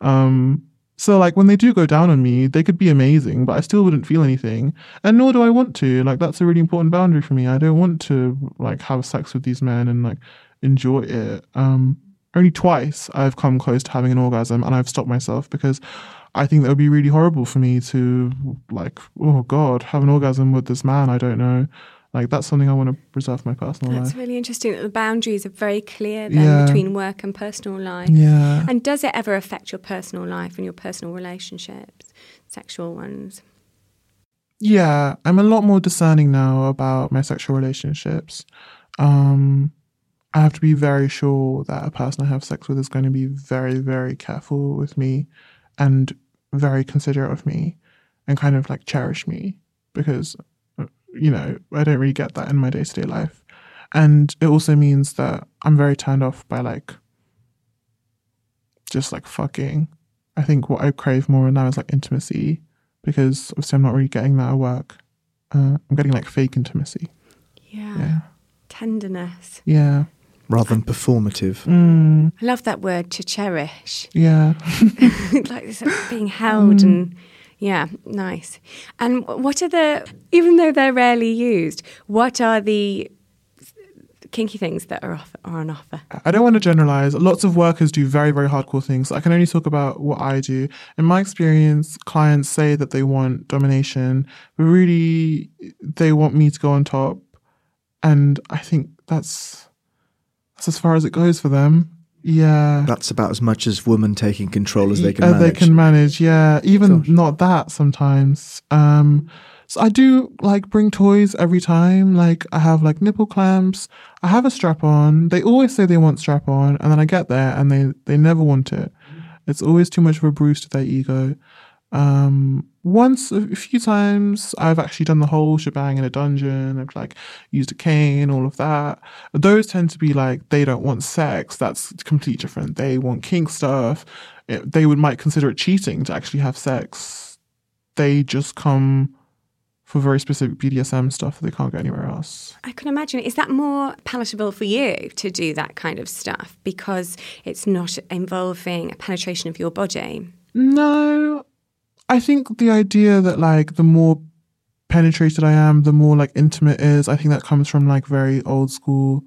Um, so like when they do go down on me, they could be amazing, but I still wouldn't feel anything. And nor do I want to. Like that's a really important boundary for me. I don't want to like have sex with these men and like enjoy it. Um, only twice I've come close to having an orgasm and I've stopped myself because I think that would be really horrible for me to like, oh God, have an orgasm with this man I don't know. Like that's something I want to preserve my personal that's life. That's really interesting that the boundaries are very clear then yeah. between work and personal life. Yeah. And does it ever affect your personal life and your personal relationships, sexual ones? Yeah, I'm a lot more discerning now about my sexual relationships. Um, I have to be very sure that a person I have sex with is going to be very, very careful with me and very considerate of me and kind of like cherish me because you know, I don't really get that in my day to day life. And it also means that I'm very turned off by like just like fucking. I think what I crave more now is like intimacy because obviously I'm not really getting that at work. Uh, I'm getting like fake intimacy. Yeah. Yeah. Tenderness. Yeah. Rather than performative. Mm, I love that word to cherish. yeah. like this sort being held and yeah, nice. And what are the even though they're rarely used, what are the kinky things that are, off, are on offer? I don't want to generalize. Lots of workers do very, very hardcore things. I can only talk about what I do. In my experience, clients say that they want domination, but really they want me to go on top. And I think that's that's as far as it goes for them. Yeah. That's about as much as women taking control as they can Uh, manage. They can manage, yeah. Even not that sometimes. Um, so I do like bring toys every time. Like I have like nipple clamps. I have a strap on. They always say they want strap on, and then I get there and they they never want it. It's always too much of a bruise to their ego. Um, once, a few times, I've actually done the whole shebang in a dungeon. I've like used a cane, all of that. Those tend to be like they don't want sex. That's completely different. They want kink stuff. It- they would might consider it cheating to actually have sex. They just come for very specific BDSM stuff that they can't get anywhere else. I can imagine. Is that more palatable for you to do that kind of stuff because it's not involving a penetration of your body? No, I think the idea that like the more penetrated I am, the more like intimate is. I think that comes from like very old school.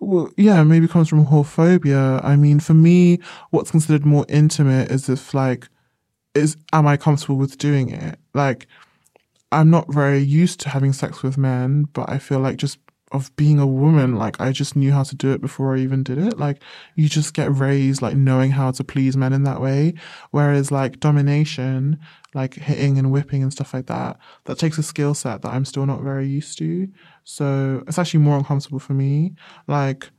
Well, yeah, maybe comes from whorephobia. I mean, for me, what's considered more intimate is if like, is am I comfortable with doing it? Like, I'm not very used to having sex with men, but I feel like just of being a woman, like I just knew how to do it before I even did it. Like you just get raised like knowing how to please men in that way. Whereas like domination, like hitting and whipping and stuff like that, that takes a skill set that I'm still not very used to. So it's actually more uncomfortable for me. Like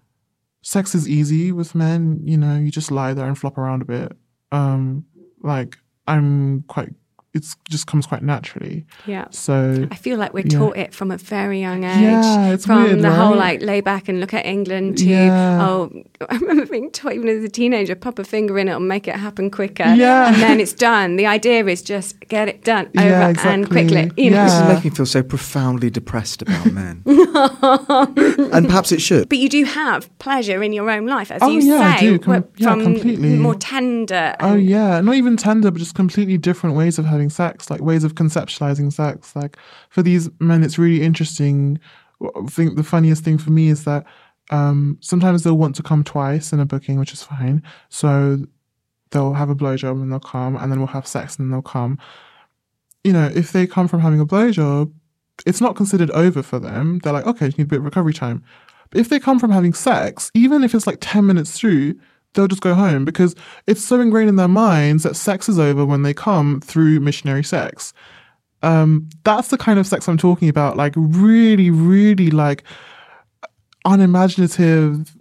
sex is easy with men, you know, you just lie there and flop around a bit. Um, like I'm quite it just comes quite naturally. Yeah. So I feel like we're Yeah. taught it from a very young age. Yeah, it's from weird, the whole like lay back and look at England to Yeah. oh, I remember being taught even as a teenager, pop a finger in it, it'll make it happen quicker. Yeah. and then it's done. The idea is just get it done over Yeah, and quickly. You know. Yeah. This is making me feel so profoundly depressed about men. and perhaps it should. But you do have pleasure in your own life, as Oh, you yeah, I say, do. Com- wh- yeah, from completely. more tender. Oh yeah, not even tender, but just completely different ways of having sex, like ways of conceptualizing sex. Like for these men, it's really interesting. I think the funniest thing for me is that um, sometimes they'll want to come twice in a booking, which is fine. So they'll have a blowjob and they'll come, and then we'll have sex and they'll come. You know, if they come from having a blowjob, it's not considered over for them. They're like, okay, you need a bit of recovery time. But if they come from having sex, even if it's like 10 minutes through, they'll just go home because it's so ingrained in their minds that sex is over when they come through missionary sex. Um, that's the kind of sex I'm talking about. Like, really, really like unimaginative,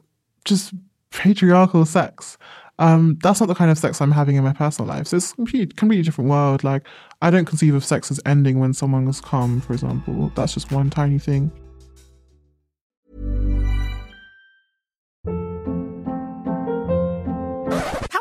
just patriarchal sex. Um, that's not the kind of sex I'm having in my personal life. So it's a completely, completely different world. Like, I don't conceive of sex as ending when someone has come, for example. That's just one tiny thing.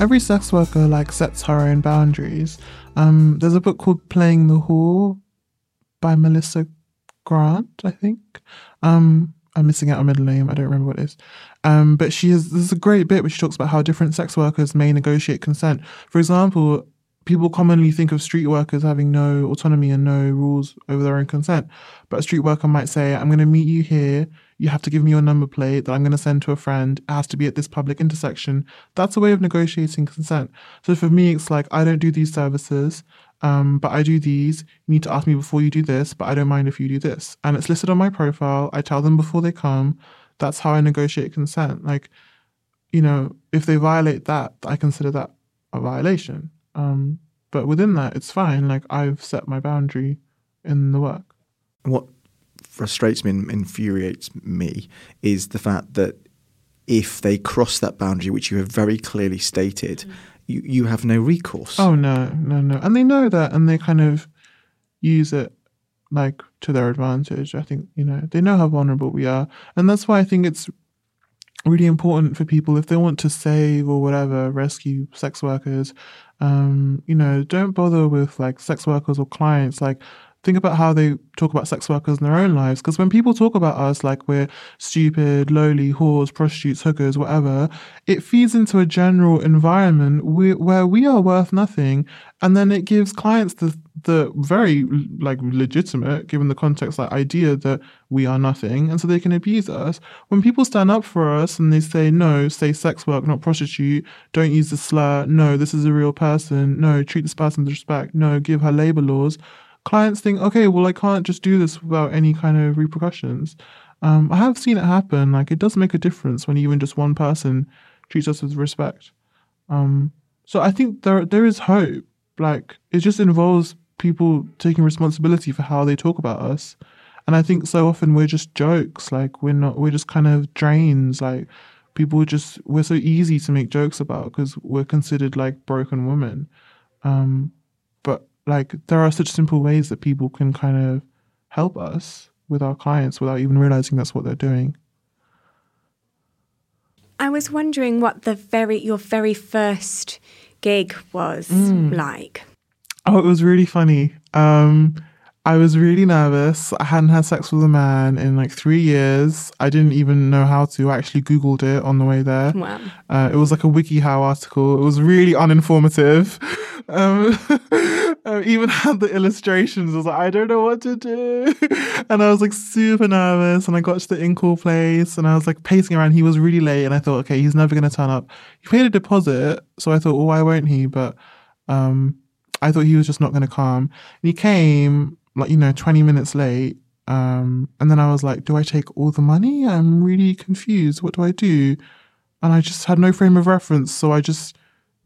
every sex worker like sets her own boundaries. Um, there's a book called Playing the Whore by Melissa Grant, I think. Um, I'm missing out a middle name. I don't remember what it is. Um, but she has there's a great bit where she talks about how different sex workers may negotiate consent. For example, people commonly think of street workers having no autonomy and no rules over their own consent. But a street worker might say, I'm going to meet you here. You have to give me your number plate that I'm going to send to a friend. It has to be at this public intersection. That's a way of negotiating consent. So for me, it's like, I don't do these services, um, but I do these. You need to ask me before you do this, but I don't mind if you do this. And it's listed on my profile. I tell them before they come. That's how I negotiate consent. Like, you know, if they violate that, I consider that a violation. Um, but within that, it's fine. Like I've set my boundary in the work. What frustrates me and infuriates me is the fact that if they cross that boundary, which you have very clearly stated, mm. you, you have no recourse. Oh no, no, no, and they know that, and they kind of use it like to their advantage. I think you know they know how vulnerable we are, and that's why I think it's really important for people if they want to save or whatever rescue sex workers. Um, you know, don't bother with like sex workers or clients like think about how they talk about sex workers in their own lives. Because when people talk about us like we're stupid, lowly, whores, prostitutes, hookers, whatever, it feeds into a general environment where we are worth nothing. And then it gives clients the, the very like legitimate, given the context, like idea that we are nothing. And so they can abuse us. When people stand up for us and they say, no, say sex work, not prostitute, don't use the slur, no, this is a real person, no, treat this person with respect, no, give her labor laws clients think, okay, well, I can't just do this without any kind of repercussions. Um, I have seen it happen. Like it does make a difference when even just one person treats us with respect. Um, so I think there there is hope. Like it just involves people taking responsibility for how they talk about us. And I think so often we're just jokes. Like we're not. We're just kind of drains. Like people just we're so easy to make jokes about because we're considered like broken women. Um, but like there are such simple ways that people can kind of help us with our clients without even realizing that's what they're doing. I was wondering what the very your very first gig was mm. like. Oh, it was really funny. Um, I was really nervous. I hadn't had sex with a man in like three years. I didn't even know how to. I actually Googled it on the way there. Wow. Uh, it was like a WikiHow article. It was really uninformative. Um, I even had the illustrations. I was like, I don't know what to do. and I was like super nervous. And I got to the in-call place and I was like pacing around. He was really late. And I thought, okay, he's never going to turn up. He paid a deposit. So I thought, well, why won't he? But um, I thought he was just not going to come. And he came like, you know, 20 minutes late. Um, and then I was like, do I take all the money? I'm really confused. What do I do? And I just had no frame of reference. So I just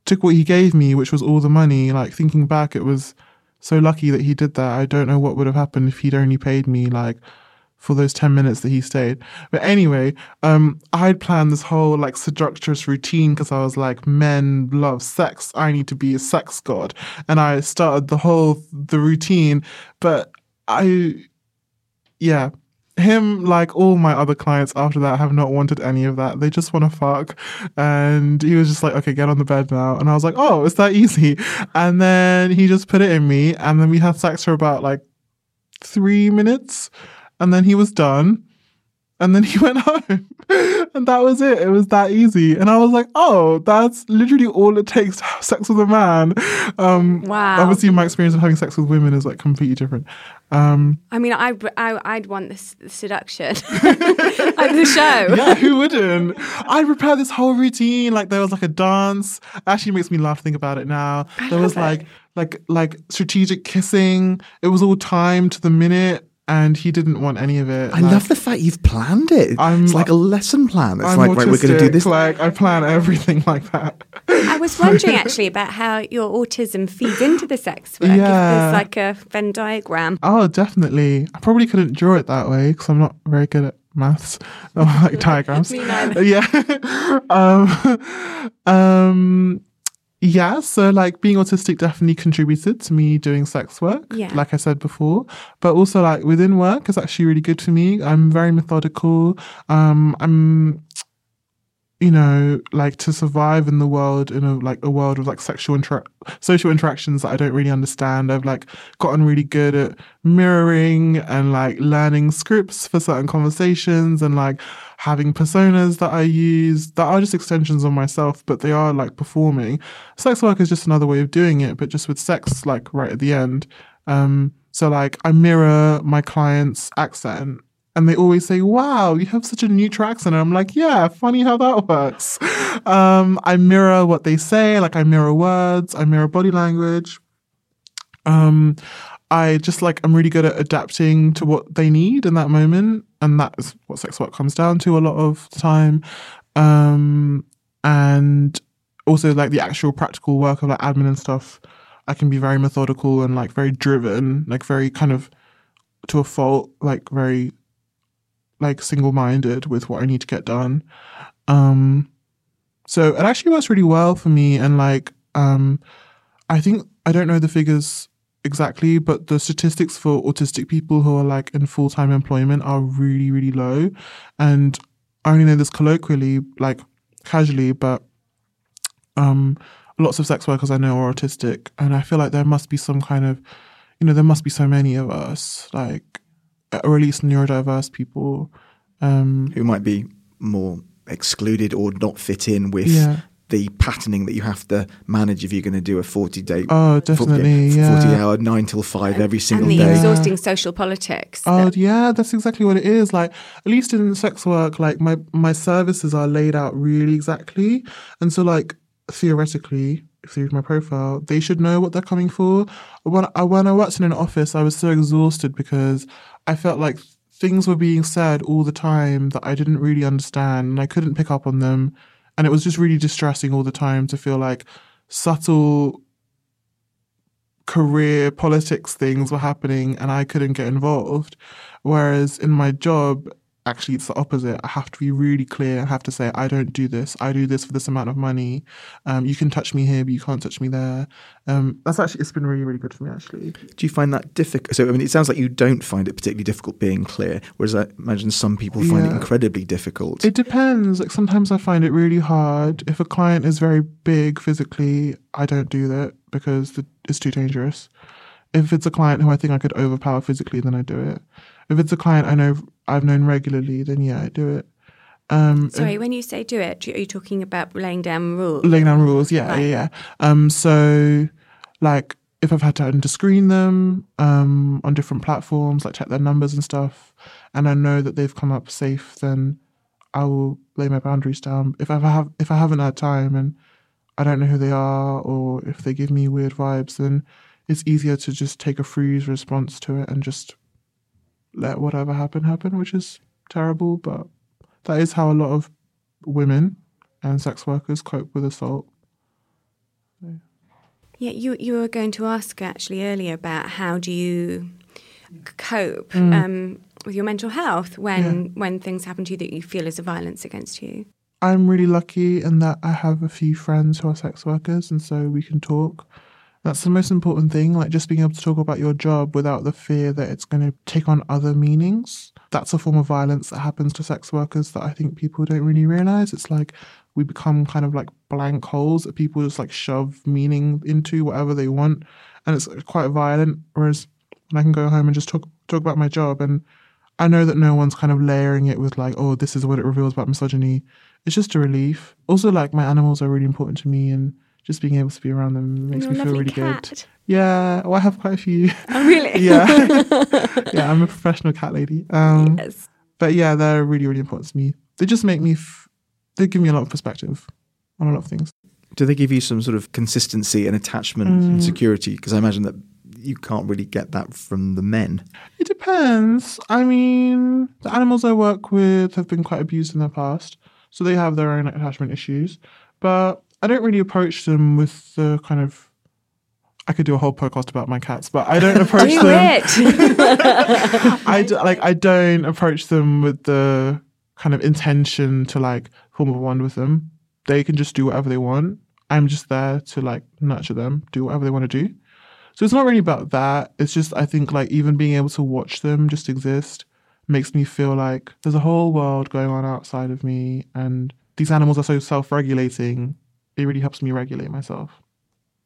took what he gave me, which was all the money. Like thinking back, it was so lucky that he did that. I don't know what would have happened if he'd only paid me like for those 10 minutes that he stayed. But anyway, um, I'd planned this whole like seductress routine because I was like, men love sex. I need to be a sex god. And I started the whole, the routine. But I, yeah, him, like all my other clients after that, have not wanted any of that. They just want to fuck. And he was just like, okay, get on the bed now. And I was like, oh, it's that easy. And then he just put it in me. And then we had sex for about like three minutes. And then he was done. And then he went home. and that was it. It was that easy. And I was like, oh, that's literally all it takes to have sex with a man. Um, wow. Obviously, my experience of having sex with women is like completely different. Um, I mean, I, I, would want this seduction at the show. Yeah, who wouldn't? I prepared this whole routine. Like there was like a dance. Actually, makes me laugh to think about it now. I there was it. like like like strategic kissing. It was all timed to the minute and he didn't want any of it. I like, love the fact you've planned it. I'm, it's like a lesson plan. It's I'm like, right, we're going to do this. Like, I plan everything like that. I was wondering actually about how your autism feeds into the sex work. Yeah. If there's like a Venn diagram. Oh, definitely. I probably couldn't draw it that way because I'm not very good at maths or like diagrams. Me neither. Yeah. um, um, yeah, so like being autistic definitely contributed to me doing sex work, yeah. like I said before. But also like within work is actually really good for me. I'm very methodical. Um, I'm you know, like to survive in the world in a like a world of like sexual inter- social interactions that I don't really understand. I've like gotten really good at mirroring and like learning scripts for certain conversations and like having personas that I use that are just extensions of myself, but they are like performing. Sex work is just another way of doing it, but just with sex like right at the end. Um, so like I mirror my client's accent and they always say, "Wow, you have such a neutral accent." And I'm like, "Yeah, funny how that works." Um, I mirror what they say, like I mirror words, I mirror body language. Um, I just like I'm really good at adapting to what they need in that moment, and that is what sex work comes down to a lot of the time. Um, and also like the actual practical work of like admin and stuff, I can be very methodical and like very driven, like very kind of to a fault, like very like single minded with what I need to get done. Um, so it actually works really well for me. And like, um, I think I don't know the figures exactly, but the statistics for autistic people who are like in full time employment are really, really low. And I only know this colloquially, like casually, but um, lots of sex workers I know are autistic, and I feel like there must be some kind of, you know, there must be so many of us, like, or at least neurodiverse people, um, who might be more excluded or not fit in with Yeah. the patterning that you have to manage if you're going to do a 40 day, Oh, definitely, 40 yeah. hour, nine till five every single and the day. exhausting social politics. Oh that- yeah, that's exactly what it is. Like at least in sex work, like my my services are laid out really exactly, and so like theoretically, if they read my profile, they should know what they're coming for. When I when I worked in an office, I was so exhausted because I felt like things were being said all the time that I didn't really understand, and I couldn't pick up on them, and it was just really distressing all the time to feel like subtle career politics things were happening and I couldn't get involved. Whereas in my job, actually it's the opposite. I have to be really clear. I have to say, I don't do this. I do this for this amount of money. Um, you can touch me here, but you can't touch me there. Um, that's actually, it's been really, really good for me actually. Do you find that difficult? So, I mean, it sounds like you don't find it particularly difficult being clear, whereas I imagine some people find it incredibly difficult. It depends. Like sometimes I find it really hard. If a client is very big physically, I don't do that because the, it's too dangerous. If it's a client who I think I could overpower physically, then I do it. If it's a client I know I've known regularly, then yeah, I do it. Um, Sorry, when you say do it, are you talking about laying down rules? laying down rules. Yeah, Right. yeah, yeah. Um, so like if I've had time to screen them um, on different platforms, like check their numbers and stuff, and I know that they've come up safe, then I will lay my boundaries down. If I have if I haven't had time and I don't know who they are, or if they give me weird vibes, then it's easier to just take a freeze response to it and just let whatever happen happen, which is terrible, but that is how a lot of women and sex workers cope with assault. Yeah, you you were going to ask actually earlier about how do you cope Mm. um, with your mental health when when things happen to you that you feel is a violence against you. I'm really lucky in that I have a few friends who are sex workers, and so we can talk. That's the most important thing, like just being able to talk about your job without the fear that it's going to take on other meanings. That's a form of violence that happens to sex workers that I think people don't really realize. It's like we become kind of like blank holes that people just like shove meaning into whatever they want, and it's quite violent. Whereas I can go home and just talk talk about my job, and I know that no one's kind of layering it with like, oh, this is what it reveals about misogyny. It's just a relief. Also, like my animals are really important to me, and just being able to be around them makes Your me feel really cat. good. Yeah, well, I have quite a few. Oh, really? yeah, yeah, I'm a professional cat lady. Um, Yes. but yeah, they're really, really important to me. They just make me. F- they give me a lot of perspective on a lot of things. Do they give you some sort of consistency and attachment Mm. and security? Because I imagine that you can't really get that from the men. It depends. I mean, the animals I work with have been quite abused in the past, so they have their own attachment issues. But I don't really approach them with the kind of. I could do a whole podcast about my cats, but I don't approach Do them. it. I d- like I don't approach them with the kind of intention to like form a bond with them. They can just do whatever they want. I'm just there to like nurture them, do whatever they want to do. So it's not really about that. It's just I think like even being able to watch them just exist makes me feel like there's a whole world going on outside of me and these animals are so self-regulating. It really helps me regulate myself.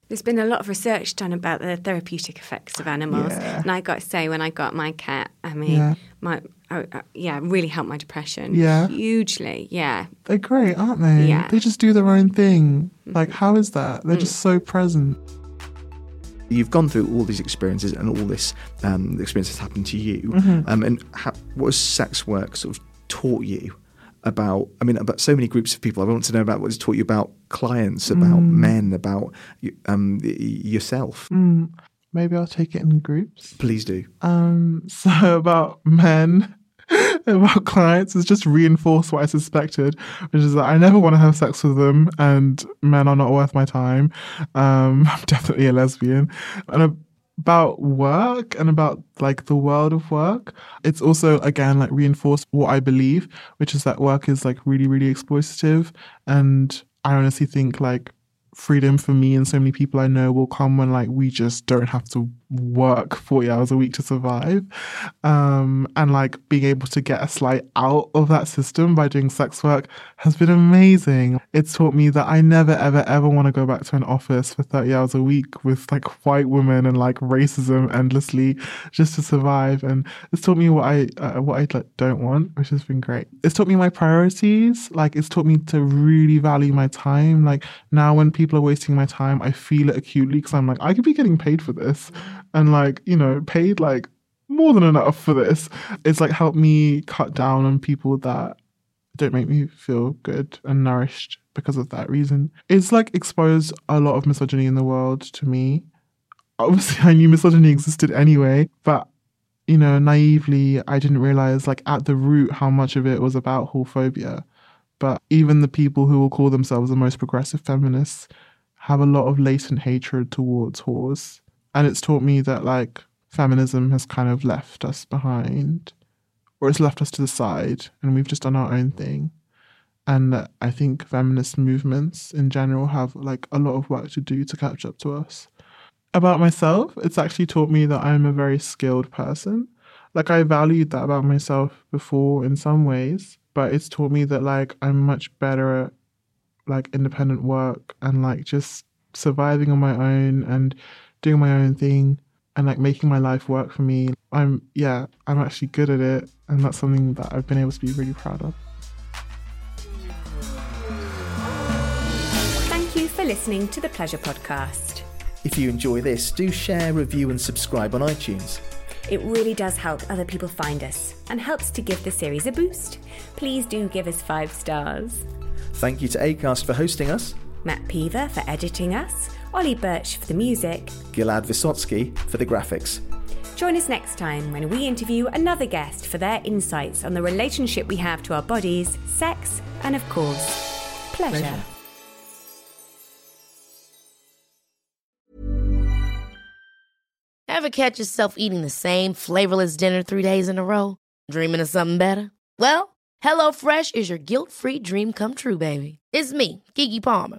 There's been a lot of research done about the therapeutic effects of animals, Yeah. and I got to say, when I got my cat, I mean, Yeah. my uh, uh, yeah, really helped my depression. Yeah. hugely. Yeah, They're great, aren't they? Yeah. They just do their own thing. Like how is that? They're just so present. You've gone through all these experiences and all this um, experience has happened to you. Mm-hmm. Um, and ha- what has sex work sort of taught you about? I mean, about so many groups of people. I want to know about what it's taught you about clients, about Mm. men, about um, yourself. Mm, maybe I'll take it in groups. Please do. Um, so about men, about clients is just reinforced what I suspected, which is that I never want to have sex with them and men are not worth my time. Um, I'm definitely a lesbian. And about work and about like the world of work, it's also again like reinforce what I believe, which is that work is like really, really exploitative. And I honestly think like freedom for me and so many people I know will come when like we just don't have to work 40 hours a week to survive. Um, and like being able to get a slight out of that system by doing sex work has been amazing. It's taught me that I never, ever, ever want to go back to an office for 30 hours a week with like white women and like racism endlessly just to survive. And it's taught me what I, uh, what I like, don't want, which has been great. It's taught me my priorities. Like it's taught me to really value my time. Like now when people are wasting my time, I feel it acutely because I'm like, I could be getting paid for this and like you know paid like more than enough for this it's like helped me cut down on people that don't make me feel good and nourished because of that reason. It's like exposed a lot of misogyny in the world to me. Obviously i knew misogyny existed anyway but you know naively i didn't realize like at the root how much of it was about whorephobia. But even the people who will call themselves the most progressive feminists have a lot of latent hatred towards whores and it's taught me that like feminism has kind of left us behind or it's left us to the side and we've just done our own thing. And I think feminist movements in general have like a lot of work to do to catch up to us. About myself, it's actually taught me that I'm a very skilled person. Like I valued that about myself before in some ways, but it's taught me that like I'm much better at like independent work and like just surviving on my own and doing my own thing and like making my life work for me. I'm yeah, I'm actually good at it and that's something that I've been able to be really proud of. Thank you for listening to the Pleasure Podcast. If you enjoy this, do share, review, and subscribe on iTunes. It really does help other people find us and helps to give the series a boost. Please do give us five stars. Thank you to ACAST for hosting us, Matt Peaver for editing us, Ollie Birch for the music, Gilad Vysotsky for the graphics. Join us next time when we interview another guest for their insights on the relationship we have to our bodies, sex, and of course, pleasure. pleasure. Ever catch yourself eating the same flavorless dinner three days in a row? Dreaming of something better? Well, HelloFresh is your guilt free dream come true, baby. It's me, Keke Palmer.